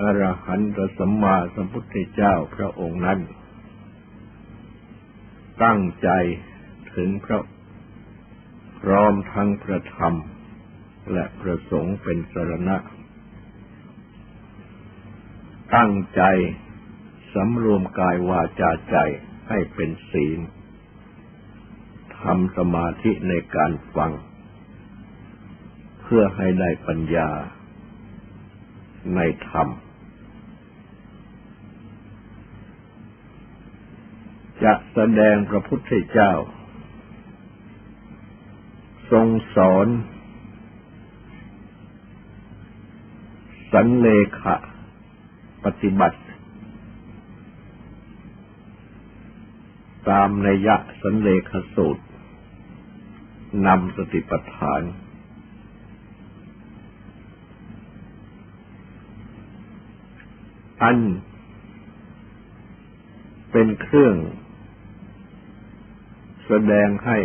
อรหันตสัมมาสัมพุทธเจ้าพระองค์นั้น ตั้งใจถึงพระพร้อมทั้งพระธรรม และพระสงฆ์เป็นสรณะ ตั้งใจสำรวมกายวาจาใจให้เป็นศีลทำสมาธิในการฟัง เพื่อให้ได้ปัญญาในธรรม จะแสดงพระพุทธเจ้า ทรงสอน สันเลขะ ปฏิบัติ ตามนัยยะสันเลขสูตรนำสติปัฏฐาน อันเป็นเครื่อง แสดงให้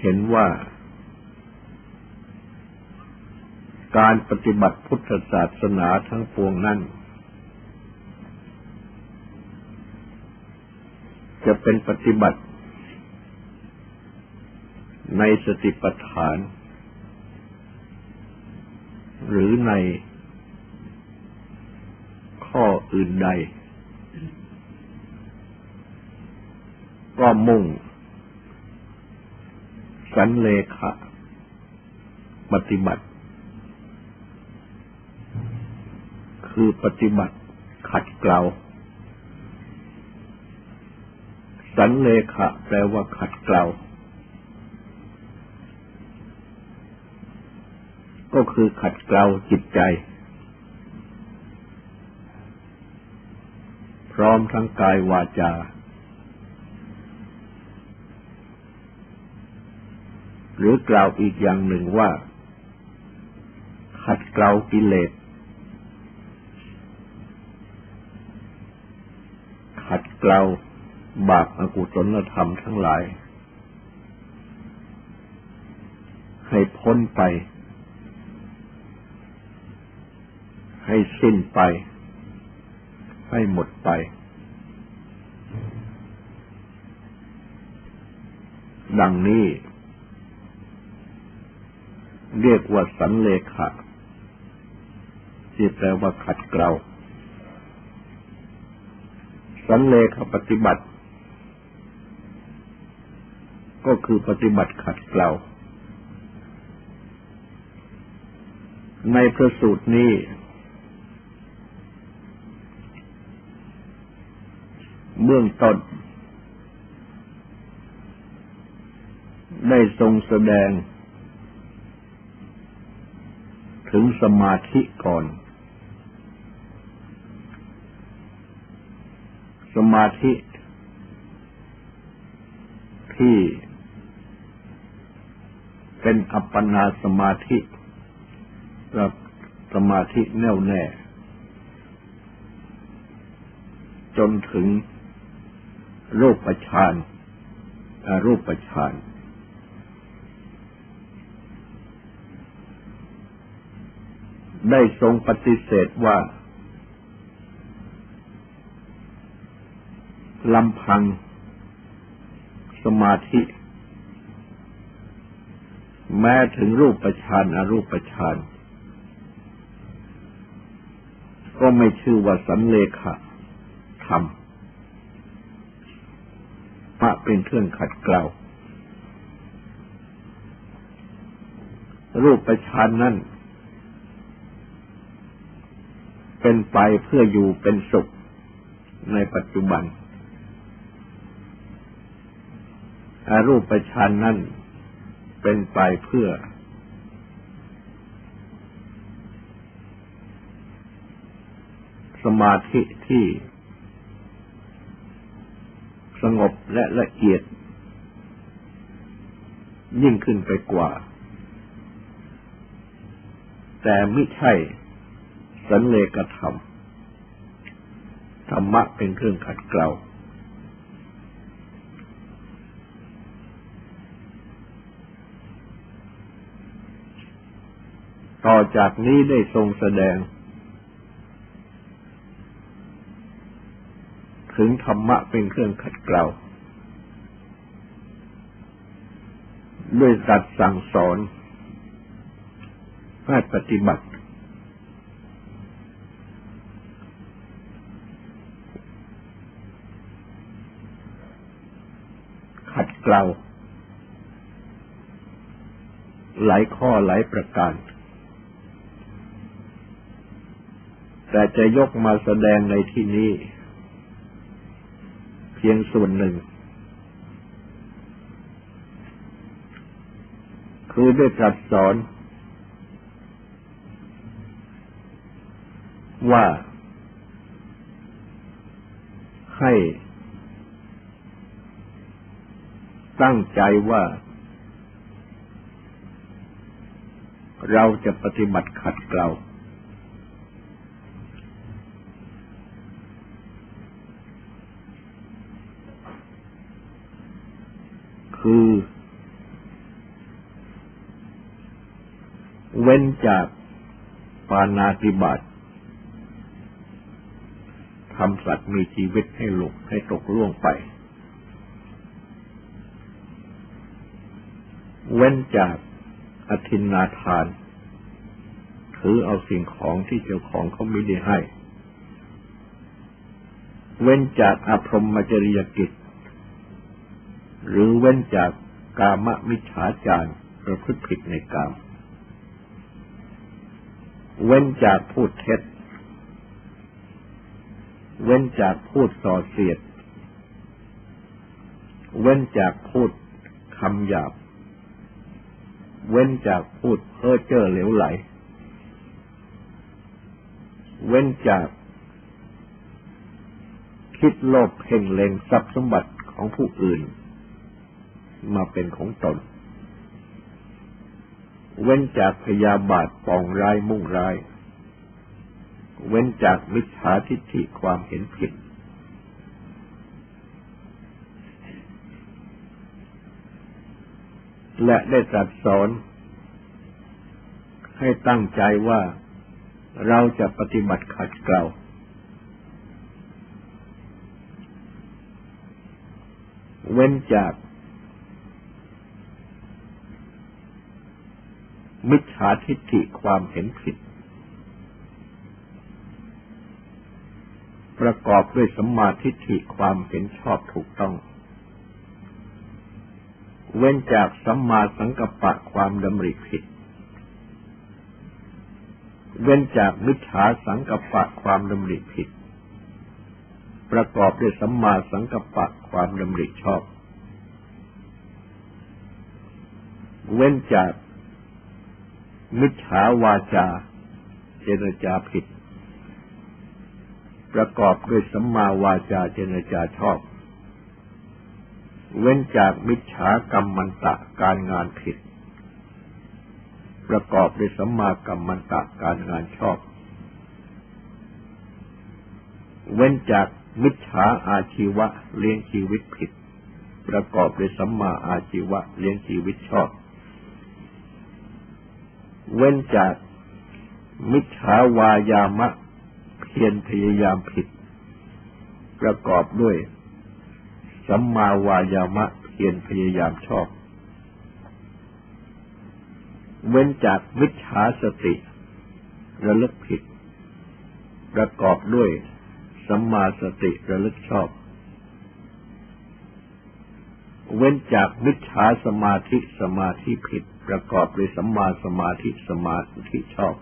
เห็นว่า การปฏิบัติพุทธศาสนาทั้งปวงนั้นจะเป็นปฏิบัติ ในสติปัฏฐาน หรือในข้ออื่นใด ก็มุ่ง สันเลขะปฏิบัติ คือปฏิบัติขัดเกลา สันเลขะแปลว่าขัดเกลา ก็คือขัดเกลาจิตใจ พร้อมทั้งกายวาจา หรือกล่าวอีกอย่างหนึ่งว่า ขัดเกลากิเลส ขัดเกลาบาปอกุศลธรรมทั้งหลาย ให้พ้นไป ให้สิ้นไป ให้หมดไปดังนี้ เรียกว่าสันเลขะที่แปลว่าขัดเกลาสันเลขปฏิบัติ ก็คือปฏิบัติขัดเกลาในพระสูตรนี้ เบื้องต้นได้ทรงแสดง ถึงสมาธิก่อน สมาธิ ที่เป็นอัปปนาสมาธิกับสมาธิแน่วแน่ จนถึงรูปฌานอารูปฌาน ได้ทรงปฏิเสธว่าลำพัง สมาธิ แม้ถึงรูปฌานอรูปฌานก็ไม่ชื่อว่าสันเลขะธรรมพระเป็นเครื่องขัดเกลารูปฌานนั้น เป็นไปเพื่ออยู่เป็นสุขในปัจจุบันอารูปฌานนั่นเป็นไปเพื่อ สมาธิที่ สงบและละเอียด ยิ่งขึ้นไปกว่า แต่ไม่ใช่ สันเลกธรรม ธรรมะเป็นเครื่องขัดเกลาต่อจากนี้ได้ทรงแสดง ถึงธรรมะเป็นเครื่องขัดเกลาด้วยสัตว์สั่งสอนให้ปฏิบัติ ขัด เกลาหลายข้อหลายประการ แต่จะยกมาแสดงในที่นี้ เพียงส่วนหนึ่ง คือได้ตรัสสอนว่าให้ ตั้งใจว่า เราจะปฏิบัติขัดเกลาคือ เว้นจากปานาติบาตทำสัตว์มีชีวิตให้หลุกให้ตกล่วงไป เว้นจากอธินนาทาน ถือเอาสิ่งของที่เจ้าของเขาไม่ได้ให้ เว้นจากอภรมจริยกิจ หรือเว้นจากกามมิจฉาจารประพฤติผิดในกาม เว้นจากพูดเท็จ เว้นจากพูดส่อเสียด เว้นจากพูดคำหยาบ เว้นจากพูดเพ้อเจ้อเหลวไหล เว้นจากคิดโลภเพ่งเล็งทรัพย์สมบัติของผู้อื่น มาเป็นของตน เว้นจากพยาบาทปองร้ายมุ่งร้าย เว้นจากมิจฉาทิฏฐิความเห็นผิด และได้ตรัสสอน ให้ตั้งใจว่าเราจะปฏิบัติขัดเกลาเว้นจากมิจฉาทิฏฐิความเห็นผิด ประกอบด้วยสัมมาทิฏฐิความเห็นชอบถูกต้อง เว้นจากสัมมาสังกัปปะความดำริผิด เว้นจากมิจฉาสังกัปปะความดำริผิด ประกอบด้วยสัมมาสังกัปปะความดำริชอบ เว้นจาก มิจฉาวาจา เจรจาผิด ประกอบด้วยสัมมาวาจาเจรจาชอบ เว้นจากมิจฉากรรมมันตะการงานผิด ประกอบด้วยสัมมากรรมมันตะการงานชอบ เว้นจากมิจฉาอาชีวะเลี้ยงชีวิตผิด ประกอบด้วยสัมมาอาชีวะเลี้ยงชีวิตชอบ เว้นจากมิจฉาวายามะเพียรพยายามผิด ประกอบด้วย สัมมาวายามะเพียรพยายามชอบ เว้นจากมิจฉาสติระลึกผิด ประกอบด้วยสัมมาสติระลึกชอบ เว้นจากมิจฉาสมาธิสมาธิผิด ประกอบด้วยสัมมาสมาธิสมาธิชอบ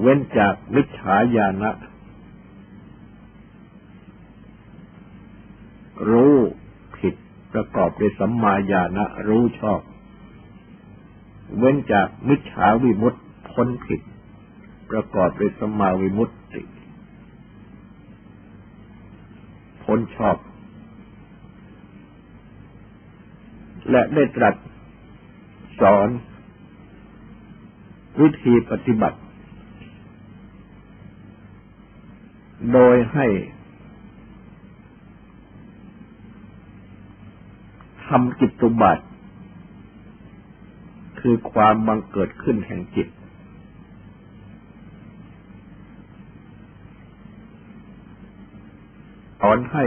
เว้นจากมิจฉาญาณะ รู้ผิดประกอบด้วยสัมมาญาณะรู้ชอบ เว้นจากมิจฉาวิมุตติพ้นผิด ประกอบด้วยสัมาวิมุตติ พ้นชอบ และได้ตรัสสอน วิธีปฏิบัติ โดยให้ ทำจิตตุบัติ คือความบังเกิดขึ้นแห่งจิต สอนให้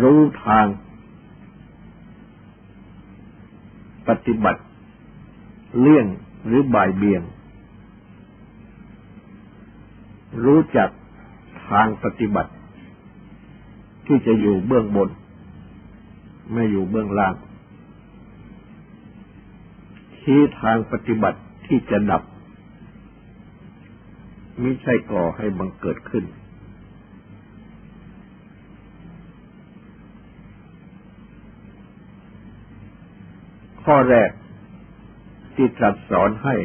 รู้ทาง ปฏิบัติ เลี่ยงหรือบ่ายเบี่ยง รู้จักทางปฏิบัติ ที่จะอยู่เบื้องบน ไม่อยู่เบื้องล่างชี้ทางปฏิบัติที่จะดับมิใช่ก่อให้บังเกิดขึ้น ข้อแรกที่ตรัสสอนให้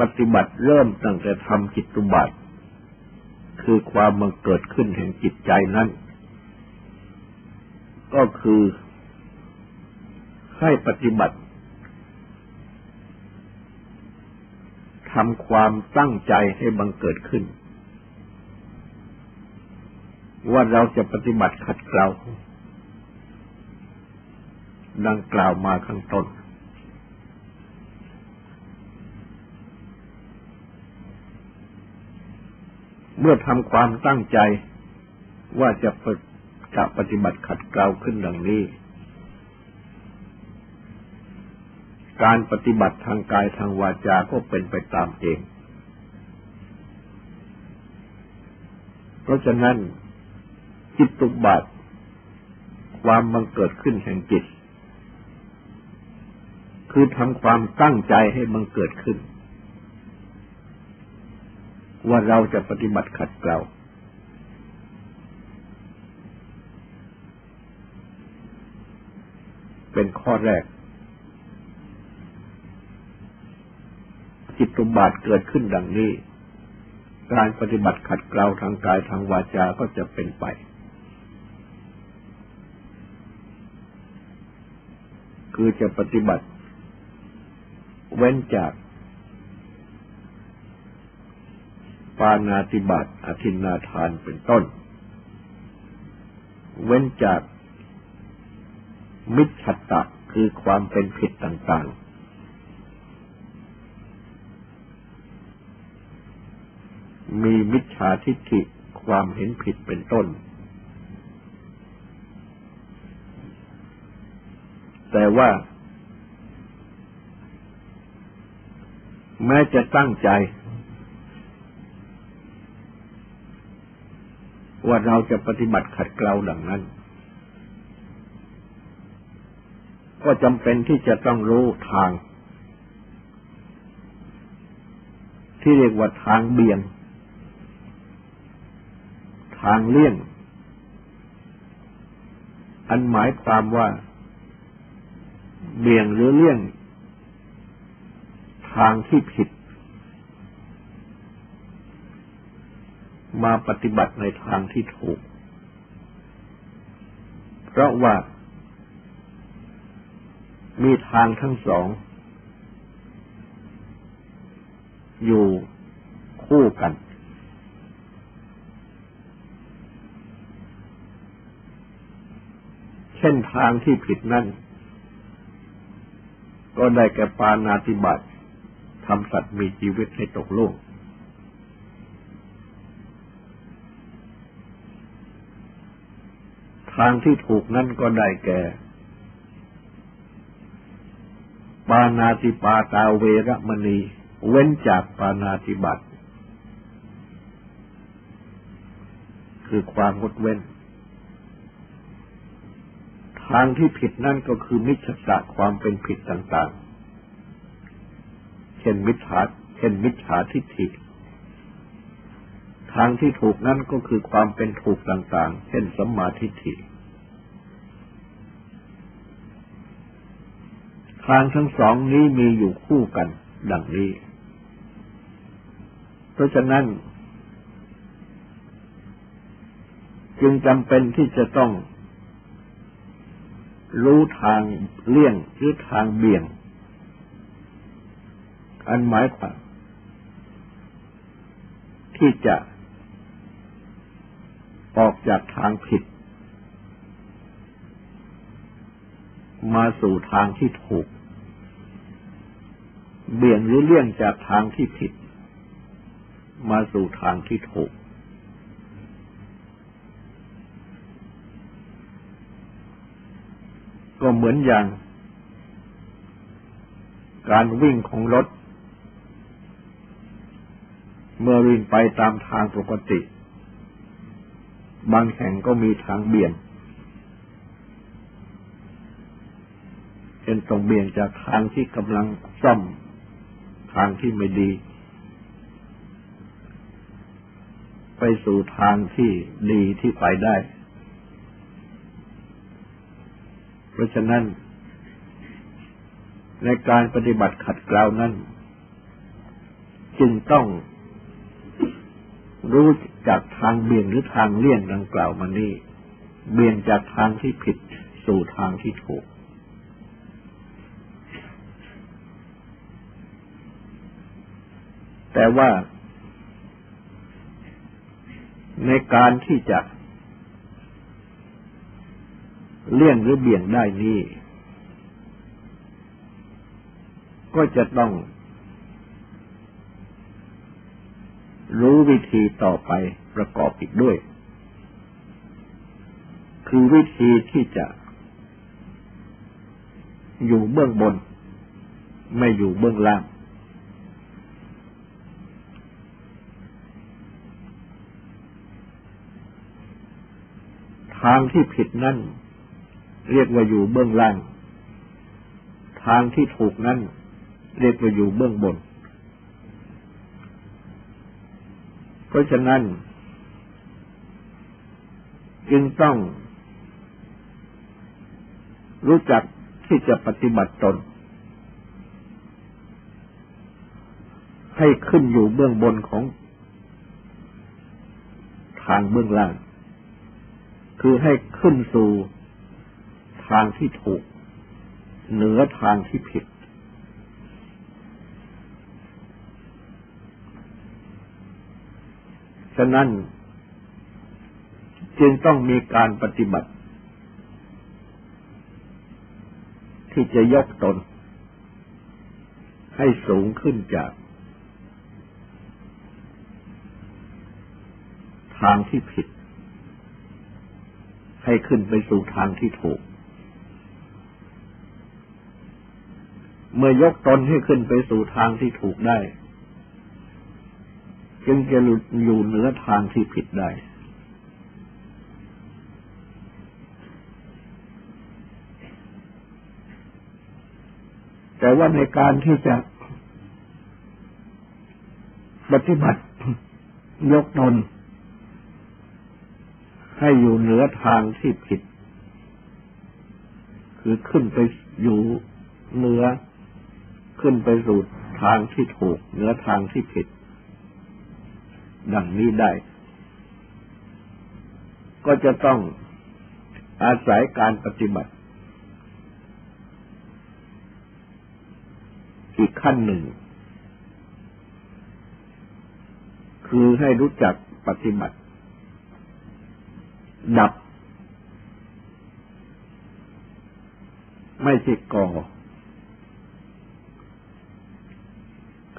ปฏิบัติเริ่มตั้งแต่ทำจิตตุบัติ คือความมันเกิดขึ้นแห่งจิตใจนั้น ก็คือให้ปฏิบัติทำความตั้งใจให้บังเกิดขึ้น ว่าเราจะปฏิบัติขัดเกลาดังกล่าวมาข้างต้น มื่อทำความตั้งใจว่าจะจะปฏิบัติขัดเกลาขึ้นดังนี้ การปฏิบัติทางกายทางวาจาก็เป็นไปตามเอง เพราะฉะนั้นจิตตุบัติความบังเกิดขึ้นแห่งจิต คือทำความตั้งใจให้บังเกิดขึ้น ว่าเราจะปฏิบัติขัดเกลาเป็นข้อแรก จิตตุบาทเกิดขึ้นดังนี้ การปฏิบัติขัดเกลาทางกายทางวาจาก็จะเป็นไป คือจะปฏิบัติ เว้นจาก ปานาติบาตอธินาทานเป็นต้น เว้นจากมิจฉตะคือความเป็นผิดต่างๆ มีมิจฉาทิฏฐิความเห็นผิดเป็นต้น แต่ว่า แม้จะตั้งใจ ว่าเราจะปฏิบัติขัดเกลาดังนั้น ก็จำเป็นที่จะต้องรู้ทาง ที่เรียกว่าทางเบี่ยง ทางเลี่ยง อันหมายความว่า เบี่ยงหรือเลี่ยง ทางที่ผิด มาปฏิบัติในทางที่ถูก เพราะว่า มีทางทั้งสอง อยู่คู่กัน เช่นทางที่ผิดนั่น ก็ได้แก่ปานาติบัติทำสัตว์มีชีวิตให้ตกล่วง ทางที่ถูกนั้นก็ได้แก่ ปานาติปาตาเวรมณี เว้นจากปานาติบัติ คือความงดเว้น ทางที่ผิดนั่นก็คือมิจฉาความเป็นผิดต่างๆ เช่นมิจฉาเช่นมิจฉาทิฏฐิ ทางที่ถูกนั่นก็คือความเป็นถูกต่างๆ เช่นสัมมาทิฏฐิ ทางทั้งสองนี้มีอยู่คู่กันดังนี้ เพราะฉะนั้น จึงจำเป็นที่จะต้อง รู้ทางเลี่ยงหรือทางเบี่ยง อันหมายความที่จะ ออกจากทางผิด มาสู่ทางที่ถูก เบี่ยงหรือเลี่ยงจากทางที่ผิด มาสู่ทางที่ถูก ก็เหมือนอย่าง การวิ่งของรถ เมื่อวิ่งไปตามทางปกติ บางแห่งก็มีทางเบี่ยงเป็นตรงเบี่ยงจากทางที่กำลังซ่อมทางที่ไม่ดี ไปสู่ทางที่ดีที่ไปได้ เพราะฉะนั้น ในการปฏิบัติขัดเกลานั้น จึงต้องรู้ จากทางเบี่ยงหรือทางเลี่ยงดังกล่าวมานี้เบี่ยงจากทางที่ผิดสู่ทางที่ถูก แต่ว่า ในการที่จะเลี่ยงหรือเบี่ยงได้นี้ ก็จะต้อง รู้วิธีต่อไปประกอบอีกด้วย คือวิธีที่จะอยู่เบื้องบน ไม่อยู่เบื้องล่าง ทางที่ผิดนั่น เรียกว่าอยู่เบื้องล่าง ทางที่ถูกนั่น เรียกว่าอยู่เบื้องบน เพราะฉะนั้น จึงต้องรู้จักที่จะปฏิบัติตน ให้ขึ้นอยู่เบื้องบนของ ทางเบื้องล่าง คือให้ขึ้นสู่ทางที่ถูก เหนือทางที่ผิด ฉะนั้นจึงต้องมีการปฏิบัติ ที่จะยกตน ให้สูงขึ้นจาก ทางที่ผิด ให้ขึ้นไปสู่ทางที่ถูก เมื่อยกตนให้ขึ้นไปสู่ทางที่ถูกได้ จึงจะอยู่เหนือทางที่ผิดได้ แต่ว่าในการที่จะปฏิบัติยกตนให้อยู่เหนือทางที่ผิด คือขึ้นไปอยู่เหนือขึ้นไปสู่ทางที่ถูก เหนือทางที่ผิด ดังนี้ได้ ก็จะต้องอาศัยการปฏิบัติ อีกขั้นหนึ่ง คือให้รู้จักปฏิบัติ ดับ ไม่ใช่ก่อ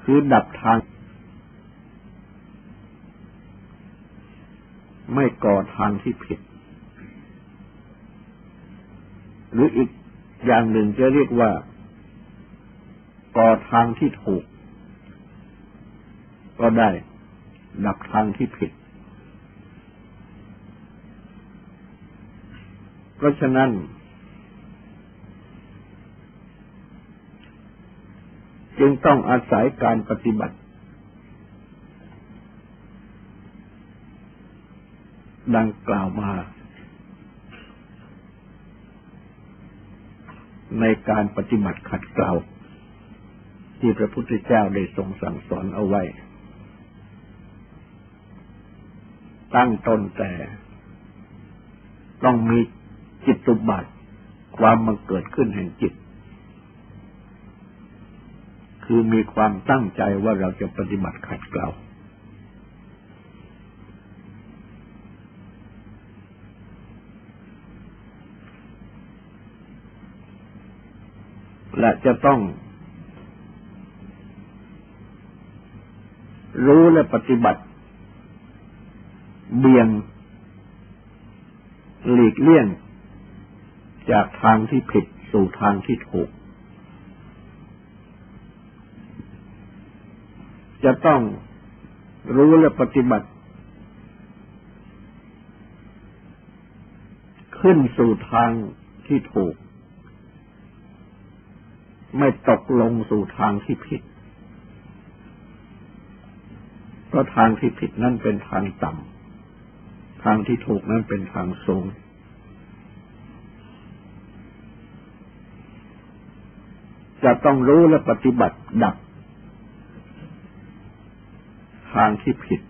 คือดับทาง ไม่ก่อทางที่ผิด หรืออีกอย่างหนึ่งจะเรียกว่า ก่อทางที่ถูก ก็ได้ดับทางที่ผิด เพราะฉะนั้น จึงต้องอาศัยการปฏิบัติ ดังกล่าวมา ในการปฏิบัติขัดเกลาที่พระพุทธเจ้าได้ทรงสั่งสอนเอาไว้ ตั้งตนแต่ ต้องมีจิตตุบัติความมันเกิดขึ้นแห่งจิต คือมีความตั้งใจว่าเราจะปฏิบัติขัดเกลา และจะต้อง รู้และปฏิบัติ เบี่ยง หลีกเลี่ยง จากทางที่ผิดสู่ทางที่ถูก จะต้องรู้และปฏิบัติ ขึ้นสู่ทางที่ถูก ไม่ตกลงสู่ทางที่ผิด เพราะทางที่ผิดนั่นเป็นทางต่ำ ทางที่ถูกนั่นเป็นทางสูง จะต้องรู้และปฏิบัติดับ ทางที่ผิด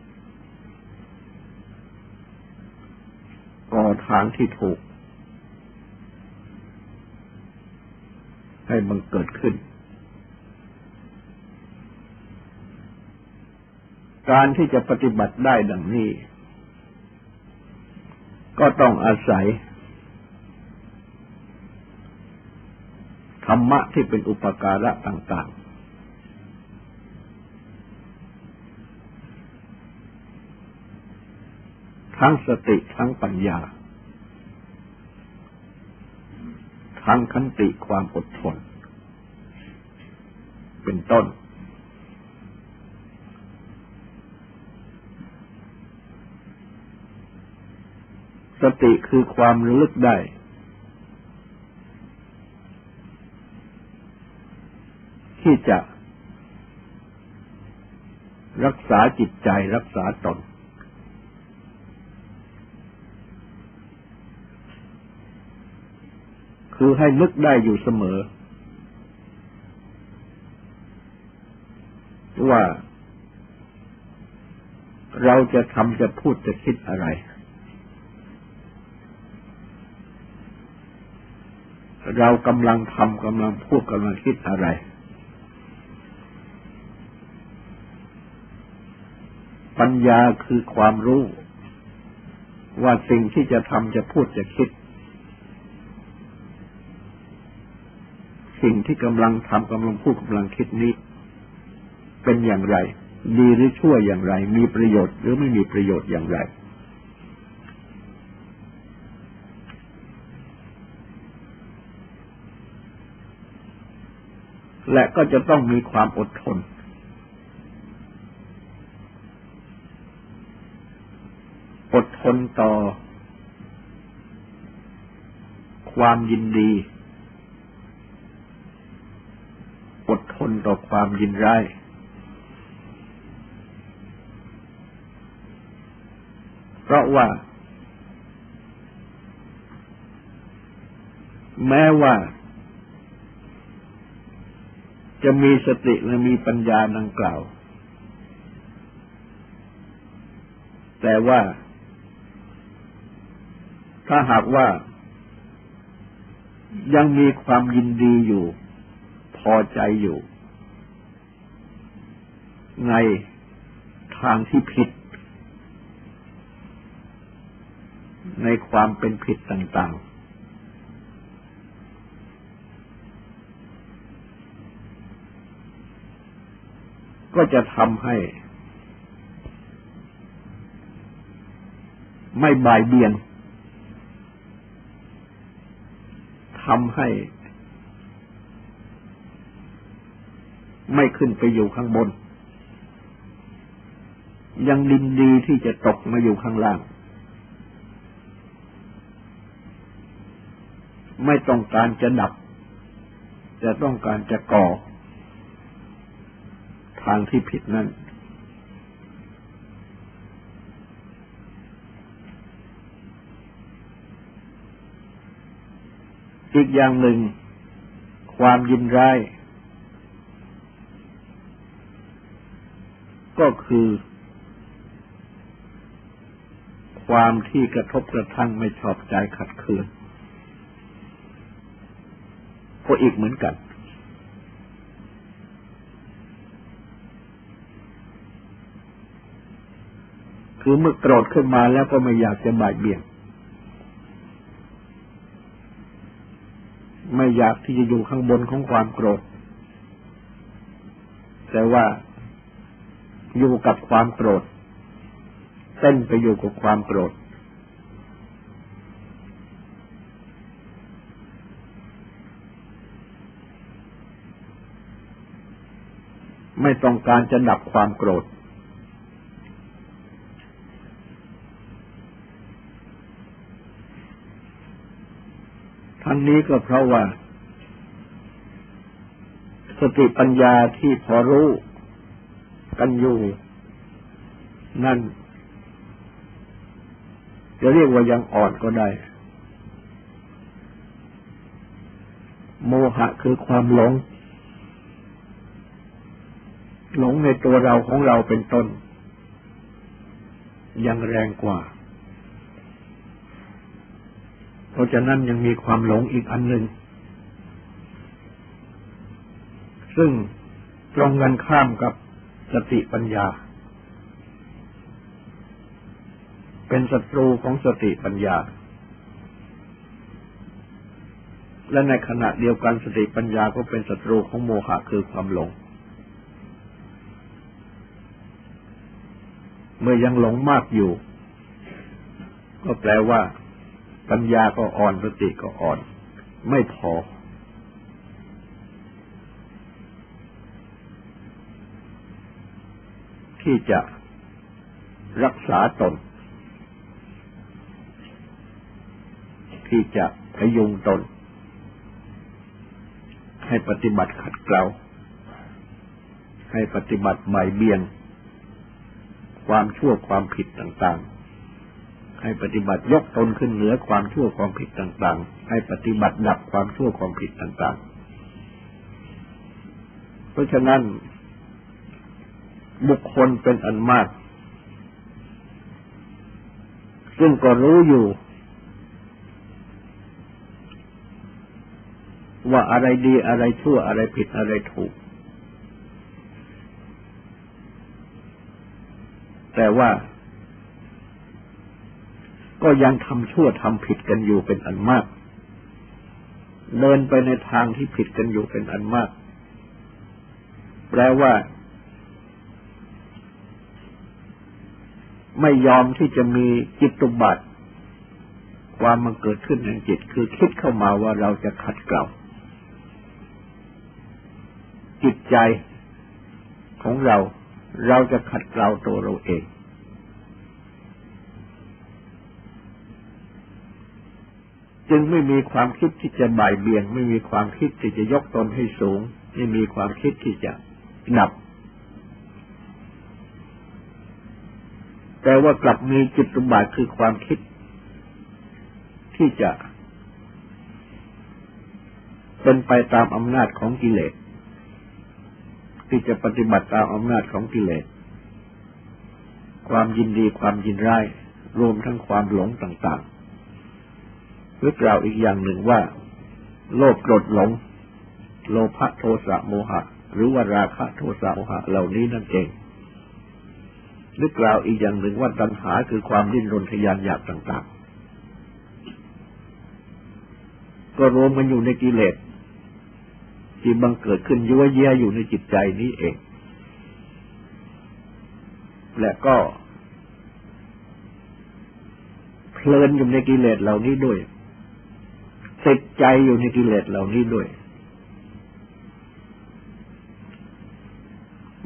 ก่อทางที่ถูก ให้มันเกิดขึ้น การที่จะปฏิบัติได้ดังนี้ ก็ต้องอาศัย ธรรมะที่เป็นอุปการะต่างๆ ทั้งสติทั้งปัญญา ทั้งขันติความอดทน เป็นต้น สติคือความระลึกได้ ที่จะ รักษาจิตใจรักษาตน คือให้นึกได้อยู่เสมอ ว่า เราจะทำจะพูดจะคิดอะไร เรากำลังทำกำลังพูดกำลังคิดอะไรปัญญาคือความรู้ ว่าสิ่งที่จะทำจะพูดจะคิด สิ่งที่กำลังทำกำลังพูดกำลังคิดนี้ เป็นอย่างไร ดีหรือชั่วอย่างไร มีประโยชน์หรือไม่มีประโยชน์อย่างไร และก็จะต้องมีความอดทนอดทนต่อ ความยินดีอดทน ต่อความยินร้ายเพราะว่า แม้ว่า จะมีสติและมีปัญญาดังกล่าว แต่ว่าถ้าหากว่ายังมีความยินดีอยู่ พอใจอยู่ ในทางที่ผิด ในความเป็นผิดต่าง ๆ ก็จะทำให้ ไม่บายเบียนทำให้ไม่ขึ้นไปอยู่ข้างบน ยังดินดีที่จะตกมาอยู่ข้างล่าง ไม่ต้องการจะดับจะต้องการจะก่อ ทางที่ผิดนั้น อีกอย่างหนึ่ง ความยินร้าย ก็คือ ความที่กระทบกระทั่งไม่ชอบใจขัดเคืองก็อีกเหมือนกัน คือเมื่อโกรธขึ้นมาแล้วก็ไม่อยากจะบ่ายเบี่ยง ไม่อยากที่จะอยู่ข้างบนของความโกรธ แต่ว่าอยู่กับความโกรธ เต้นไปอยู่กับความโกรธ ไม่ต้องการจะดับความโกรธ ทั้งนี้ก็เพราะว่า สติปัญญาที่พอรู้กันอยู่ นั่น จะเรียกว่ายังอ่อนก็ได้ โมหะคือความหลง หลงในตัวเราของเราเป็นต้น ยังแรงกว่า เพราะฉะนั้นยังมีความหลงอีกอันหนึ่ง ซึ่งตรงกันข้ามกับสติปัญญา เป็นศัตรูของสติปัญญา และในขณะเดียวกันสติปัญญาก็เป็นศัตรูของโมหะคือความหลง เมื่อยังหลงมากอยู่ ก็แปลว่า ปัญญาก็อ่อนสติก็อ่อน ไม่พอที่จะรักษาตน ที่จะพยุงตน ให้ปฏิบัติขัดเกลาให้ปฏิบัติใหม่เบี่ยนความชั่วความผิดต่างๆ ให้ปฏิบัติยกตนขึ้นเหนือความชั่วความผิดต่างๆ ให้ปฏิบัติดับความชั่วความผิดต่างๆ เพราะฉะนั้น บุคคลเป็นอันมาก ซึ่งก็รู้อยู่ ว่าอะไรดีอะไรชั่วอะไรผิดอะไรถูก แต่ว่าก็ยังทำชั่วทำผิดกันอยู่เป็นอันมาก เดินไปในทางที่ผิดกันอยู่เป็นอันมาก แปลว่า ไม่ยอมที่จะมีจิตตุบัติความมันเกิดขึ้นในจิตคือคิดเข้ามาว่าเราจะขัดเกลา จิตใจของเรา เราจะขัดเกลาตัวเราเอง จึงไม่มีความคิดที่จะบ่ายเบี่ยง ไม่มีความคิดที่จะยกตนให้สูง ไม่มีความคิดที่จะหนับ แต่ว่ากลับมีจิตตุบาทคือความคิด ที่จะเป็นไปตามอำนาจของกิเลส ที่จะปฏิบัติตามอำนาจของกิเลส ความยินดีความยินร้าย รวมทั้งความหลงต่างๆหรือกล่าวอีกอย่างหนึ่งว่า โลภโกรธหลง โลภะโทสะโมหะ หรือว่าราคะโทสะโมหะเหล่านี้นั่นเองหรือกล่าวอีกอย่างหนึ่งว่าตัณหาคือความดิ้นรนทยานอยากต่าง ๆ ก็รวมกันอยู่ในกิเลส ที่บังเกิดขึ้นยั่วเยียอยู่ในจิตใจนี้เอง และก็ เพลินอยู่ในกิเลสเหล่านี้ด้วยติดใจอยู่ในกิเลสเหล่านี้ด้วย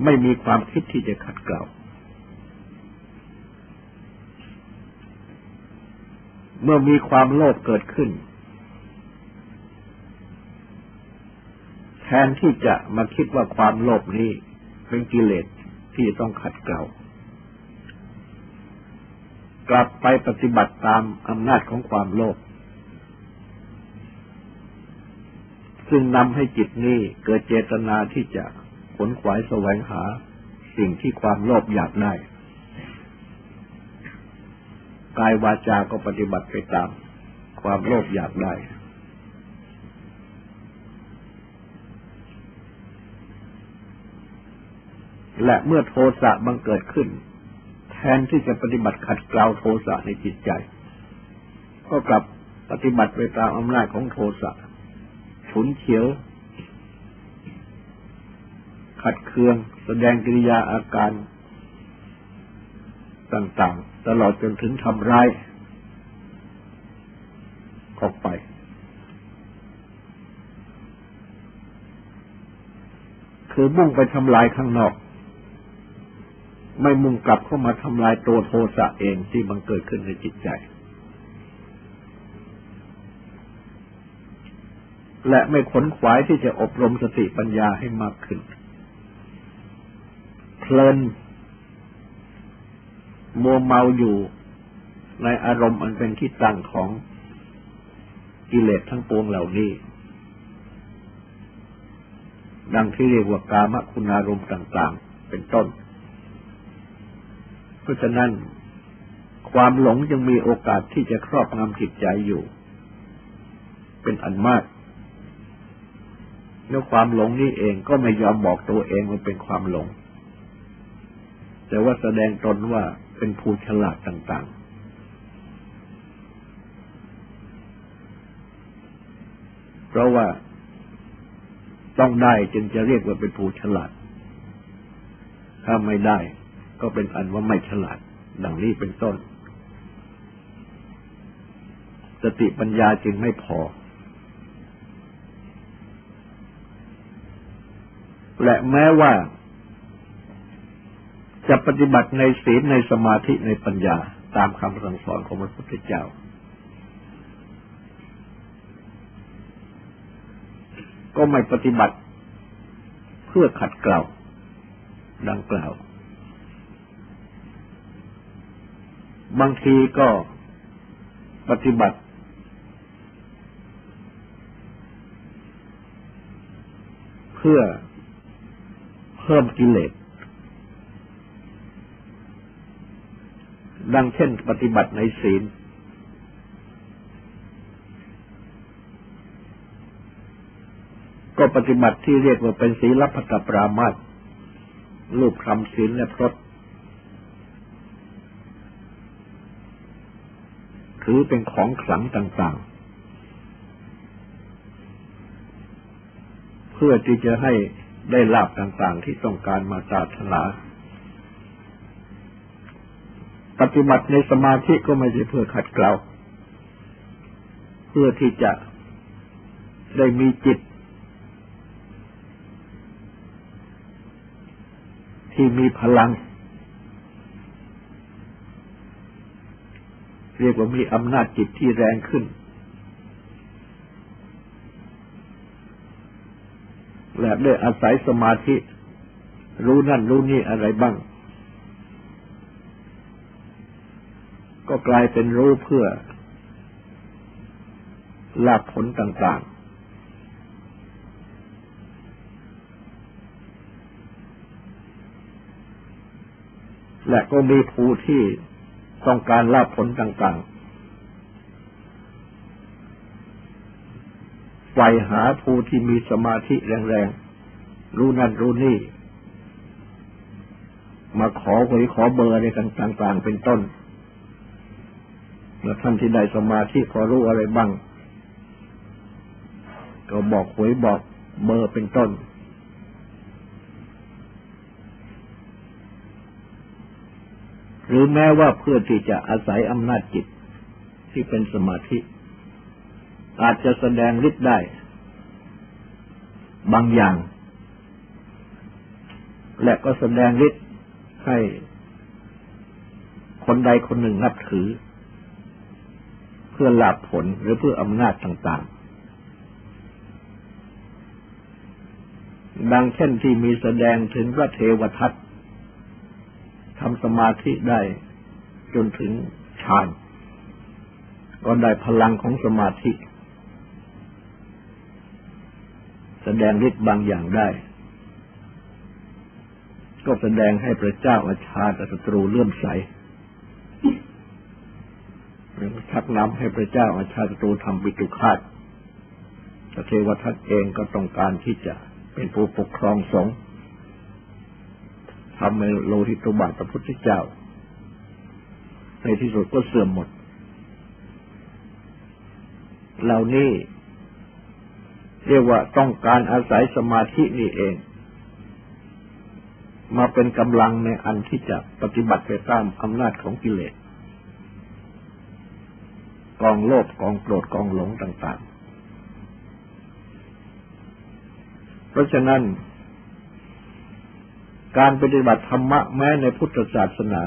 ไม่มีความคิดที่จะขัดเกลาเมื่อมีความโลภเกิดขึ้น ทนที่จะมาคิดว่าความโลภนี้เป็นกิเลสที่ต้องขัดเกลากลับไปปฏิบัติตามอำนาจของความโลภซึ่งนำให้จิตนี้เกิดเจตนาที่จะขนขวายแสวงหาสิ่งที่ความโลภอยากได้ กายวาจาก็ปฏิบัติไปตาม ความโลภอยากได้ และเมื่อโทสะบังเกิดขึ้น แทนที่จะปฏิบัติขัดเกลาโทสะในจิตใจ ก็กลับปฏิบัติไปตามอำนาจของโทสะฉุนเฉียว ขัดเคือง แสดงกิริยาอาการต่างๆ ตลอดจนถึงทำร้ายออกไป คือมุ่งไปทำลายข้างนอก ไม่มุ่งกลับเข้ามาทำลายตัวโทสะเองที่บังเกิดขึ้นในจิตใจ และไม่ขนขวายที่จะอบรมสติปัญญาให้มากขึ้น เพลินมัวเมาอยู่ในอารมณ์อันเป็นที่ตั้งของกิเลสทั้งปวงเหล่านี้ ดังที่เรียกว่ากามคุณอารมณ์ต่าง ๆ เป็นต้น เพราะฉะนั้น ความหลงยังมีโอกาสที่จะครอบงำจิตใจอยู่ เป็นอันมากแล้วความหลงนี้เองก็ไม่ยอมบอกตัวเองว่าเป็นความหลง แต่ว่าแสดงตนว่าเป็นผู้ฉลาดต่างๆ เพราะว่าต้องได้จึงจะเรียกว่าเป็นผู้ฉลาด ถ้าไม่ได้ ก็เป็นอันว่าไม่ฉลาด ดังนี้เป็นต้น สติปัญญาจึงไม่พอ และแม้ว่า จะปฏิบัติในศีลในสมาธิในปัญญาตามคำสั่งสอนของพระพุทธเจ้า ก็ไม่ปฏิบัติเพื่อขัดเกลาดังกล่าว บางทีก็ปฏิบัติ เพื่อเพิ่มกิเลส ดังเช่นปฏิบัติในศีล ก็ปฏิบัติที่เรียกว่าเป็นศีลพัตปรามาตรูปคำศีลและพรต ถือเป็นของขลังต่างๆ เพื่อที่จะให้ได้ลาบต่างๆ ที่ต้องการมาตาถนา ปฏิบัติในสมาธิก็ไม่ใช่เพื่อขัดเกลาเพื่อที่จะได้มีจิต ที่มีพลัง เรียกว่ามีอำนาจจิตที่แรงขึ้น และได้อาศัยสมาธิ รู้นั่นรู้นี่อะไรบ้าง ก็กลายเป็นรู้เพื่อลาภผลต่างและก็มีผู้ที่ ต้องการลาภผลต่างๆไฟหาผู้ที่มีสมาธิแรงๆ รู้นั่นรู้นี่ มาขอหวยขอเบอร์อะไรต่างๆ เป็นต้นเมื่อท่านที่ได้สมาธิพอรู้อะไรบ้าง ก็บอกหวยบอกเบอร์เป็นต้น หรือแม้ว่าเพื่อที่จะอาศัยอำนาจจิตที่เป็นสมาธิ อาจจะแสดงฤทธิ์ได้ บางอย่าง และก็แสดงฤทธิ์ให้คนใดคนหนึ่งนับถือ เพื่อลาบผลหรือเพื่ออำนาจต่างๆ ดังเช่นที่มีแสดงถึงพระเทวทัต ทำสมาธิได้จนถึงฌาน ก็ได้พลังของสมาธิ แสดงฤทธิ์บางอย่างได้ ก็แสดงให้พระเจ้าอาชาติศัตรูเลื่อมใสชักนำให้พระเจ้าอาชาติศัตรูทำปิตุคาตพระเทวทัตเองก็ต้องการที่จะเป็นผู้ปกครองสงฆ์ ทำให้โลหิตุบาทพระพุทธเจ้า ในที่สุดก็เสื่อมหมด เหล่านี้เรียกว่าต้องการอาศัยสมาธินี่เอง มาเป็นกำลังในอันที่จะปฏิบัติไปตามอำนาจของกิเลสกองโลภกองโกรธกองหลงต่าง ๆ เพราะฉะนั้น การปฏิบัติธรรมะแม้ในพุทธศาสนา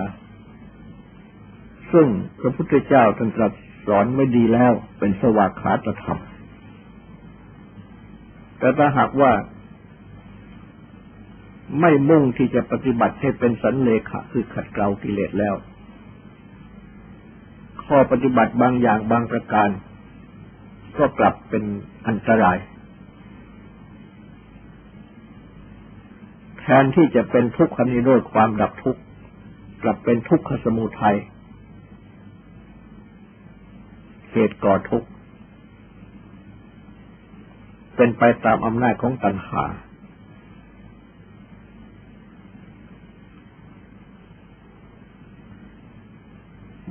ซึ่งพระพุทธเจ้าท่านตรัสสอนไม่ดีแล้วเป็นสวากขาตธรรม แต่ถ้าหากว่าไม่มุ่งที่จะปฏิบัติให้เป็นสันเลขะคือขัดเกลากิเลสแล้ว ข้อปฏิบัติบางอย่างบางประการ ก็กลับเป็นอันตราย แทนที่จะเป็นทุกขนิโรธความดับทุกข์กลับเป็นทุกขสมุทัยเหตุก่อทุกข์เป็นไปตามอำนาจของตัณหา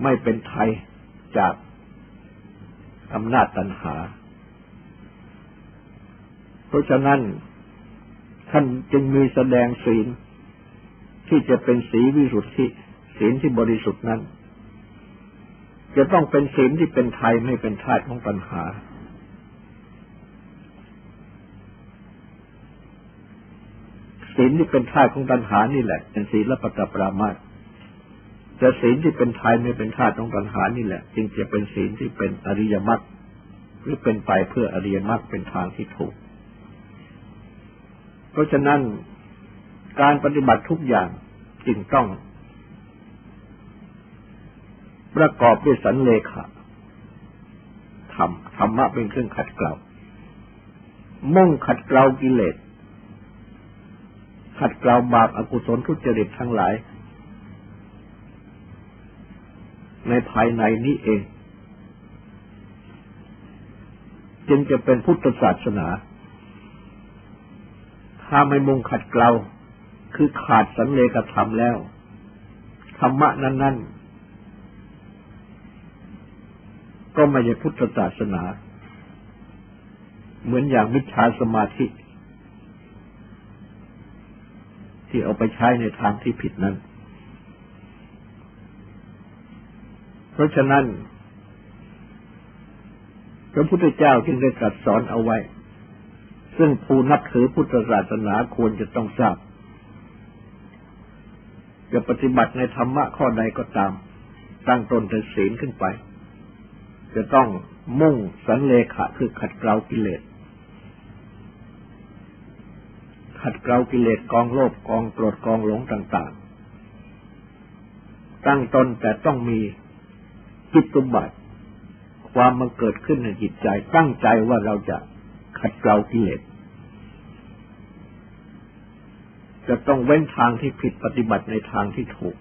ไม่เป็นไทยจากอำนาจตัณหา เพราะฉะนั้น ท่านจึงมีแสดงศีล ที่จะเป็นสีวิสุทธิศีลที่บริสุทธิ์นั้น จะต้องเป็นศีลที่เป็นไทยไม่เป็นทาตของปัญหา ศีลที่เป็นทาสของตัณหานี่แหละ เป็นศีลและปตปรามาสแต่ศีลที่เป็นไทยไม่เป็นทาสของตัณหานี่แหละ จึงจะเป็นศีลที่เป็นอริยมรรคหรือเป็นไปเพื่ออริยมรรคเป็นทางที่ถูก เพราะฉะนั้นการปฏิบัติทุกอย่างจึงต้อง ประกอบด้วยสันเลขะธรรมธรรมะเป็นเครื่องขัดเกลามุ่งขัดเกลากิเลส ขัดเกลาบาปอากุศลทุจริตทั้งหลาย ในภายในนี้เอง จึงจะเป็นพุทธศาสนา ถ้าไม่มุ่งขัดเกลา คือขาดสันเลกธรรมแล้ว ธรรมะนั้น ๆ ก็ไม่ใช่พุทธศาสนา เหมือนอย่างมิจฉาสมาธิ ที่เอาไปใช้ในทางที่ผิดนั้น เพราะฉะนั้น พระพุทธเจ้าจึงได้ตรัสสอนเอาไว้ ซึ่งผู้นับถือพุทธศาสนาควรจะต้องทราบ จะปฏิบัติในธรรมะข้อใดก็ตาม ตั้งตนแต่ศีลขึ้นไป จะต้องมุ่งสันเลขะคือขัดเกลากิเลส ขัดเกลากิเลสกองโลภกองโกรธกองหลงต่าง ๆ ตั้งตนแต่ต้องมีจิตตุบัติความมันเกิดขึ้นในจิตใจตั้งใจว่าเราจะ ขัดเกลากิเลสจะต้องเว้นทางที่ผิดปฏิบัติในทางที่ถูก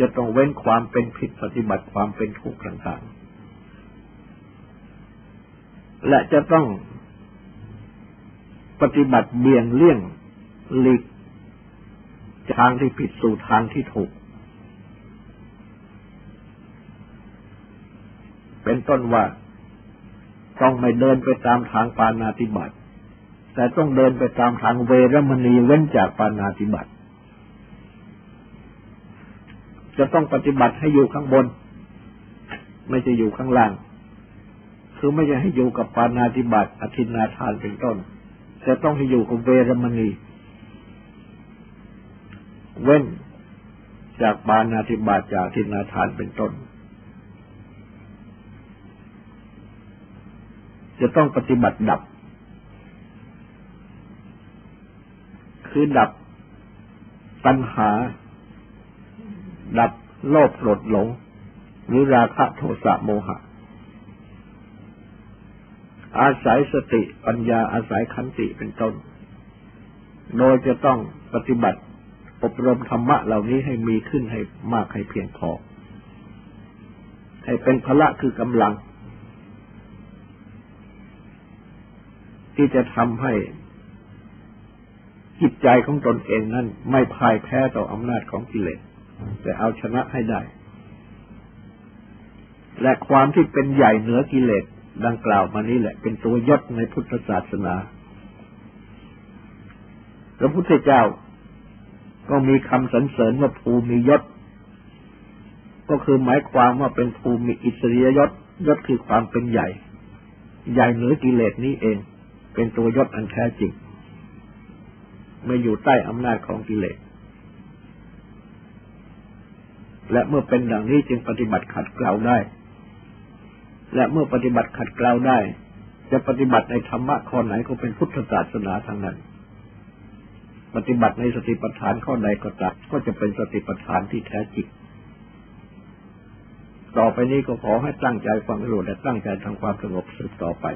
จะต้องเว้นความเป็นผิดปฏิบัติความเป็นถูกต่างๆ และจะต้องปฏิบัติเบี่ยงเลี่ยงหลีกทางที่ผิดสู่ทางที่ถูก เป็นต้นว่า ต้องไม่เดินไปตามทางปานาติบัติ แต่ต้องเดินไปตามทางเวรมณีเว้นจากปานาติบัติ จะต้องปฏิบัติให้อยู่ข้างบน ไม่จะอยู่ข้างล่าง คือไม่จะให้อยู่กับปานาติบัติอธินาทานเป็นต้น จะต้องให้อยู่กับเวรมณี เว้นจากบานาธิบาตจากทินาทานเป็นต้น จะต้องปฏิบัติดับ คือดับตัณหา ดับโลภโกรธหลง หรือราคะโทสะโมหะ อาศัยสติปัญญาอาศัยขันติเป็นต้น โดยจะต้องปฏิบัติอบรมธรรมะเหล่านี้ให้มีขึ้นให้มากให้เพียงพอ ให้เป็นพละคือกำลัง ที่จะทำให้จิตใจของตนเองนั้น ไม่พ่ายแพ้ต่ออำนาจของกิเลสแต่เอาชนะให้ได้ และความที่เป็นใหญ่เหนือกิเลสดังกล่าวมานี้แหละ เป็นตัวยศในพุทธศาสนา พระพุทธเจ้าก็มีคำสรรเสริญว่าภูมิยศ ก็คือหมายความว่าเป็นภูมิอิสริยยศยศคือความเป็นใหญ่ ใหญ่เหนือกิเลสนี้เอง เป็นตัวยศอันแท้จริงไม่อยู่ใต้อำนาจของกิเลส และเมื่อเป็นดังนี้จึงปฏิบัติขัดเกลาได้ และเมื่อปฏิบัติขัดเกลาได้ จะปฏิบัติในธรรมะข้อไหนก็เป็นพุทธศาสนาทางนั้น ปฏิบัติในสติปัฏฐานข้อใดก็ตามก็จะเป็นสติปัฏฐานที่แท้จริงต่อไปนี้ก็ขอให้ตั้งใจฟังรู้และตั้งใจทำความสงบสืบต่อไป